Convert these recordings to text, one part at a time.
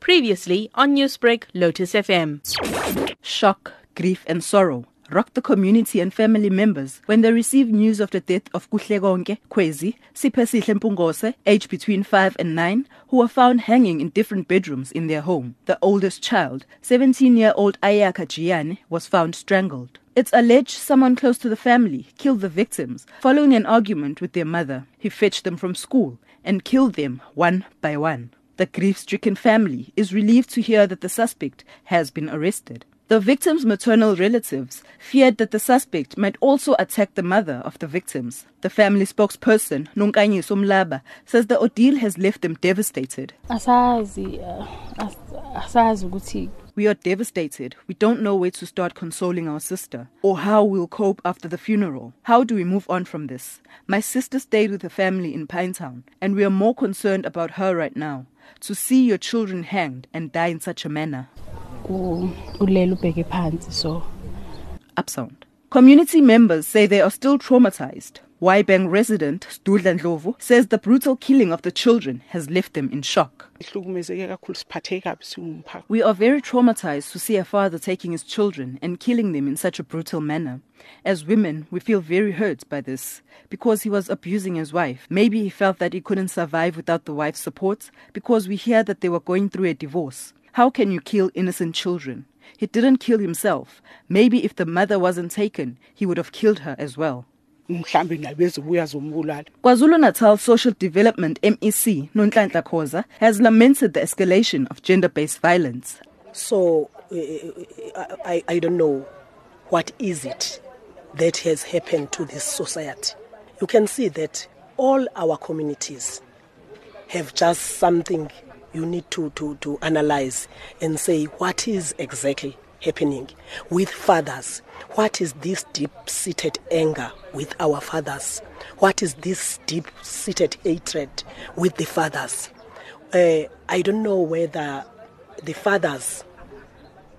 Previously on Newsbreak, Lotus FM. Shock, grief, and sorrow rocked the community and family members when they received news of the death of Kuhlegonke Kwezi, Sipesihle Mpungose, aged between 5 and 9, who were found hanging in different bedrooms in their home. The oldest child, 17-year-old Ayaka Giane, was found strangled. It's alleged someone close to the family killed the victims following an argument with their mother. He fetched them from school and killed them one by one. The grief stricken family is relieved to hear that the suspect has been arrested. The victim's maternal relatives feared that the suspect might also attack the mother of the victims. The family spokesperson, Nunkanyi Somlaba, says the ordeal has left them devastated. uh, as- asazi ukuthi We are devastated. We don't know where to start consoling our sister or how we'll cope after the funeral. How do we move on from this? My sister stayed with her family in Pinetown, and we are more concerned about her right now. To see your children hanged and die in such a manner. u- ulele ubheke phansi so Upsound. Community members say they are still traumatized. Wyebank resident Studla Ndlovu says the brutal killing of the children has left them in shock. ihlukumezeke kakhulu siphatheke kabi singumphakathi We are very traumatized to see a father taking his children and killing them in such a brutal manner. As women, we feel very hurt by this because he was abusing his wife. Maybe he felt that he couldn't survive without the wife's support because we hear that they were going through a divorce. How can you kill innocent children? He didn't kill himself. Maybe if the mother wasn't taken, he would have killed her as well. Mhlambe zombulala KwaZulu-Natal Social Development MEC Nonhlanhla Khoza has lamented the escalation of gender-based violence. So uh, I, I don't know what is it that has happened to this society. You can see that all our communities have just something you need to, to, to analyze and say what is exactly happening with fathers. What is this deep seated anger with our fathers? What is this deep seated hatred with the fathers? Uh, I don't know whether the fathers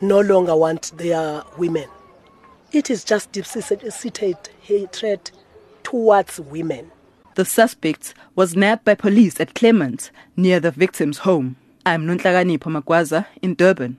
no longer want their women. It is just deep seated hatred towards women. The suspect was nabbed by police at Clermont near the victim's home. I'm Nonhlakanipho Magwaza in Durban.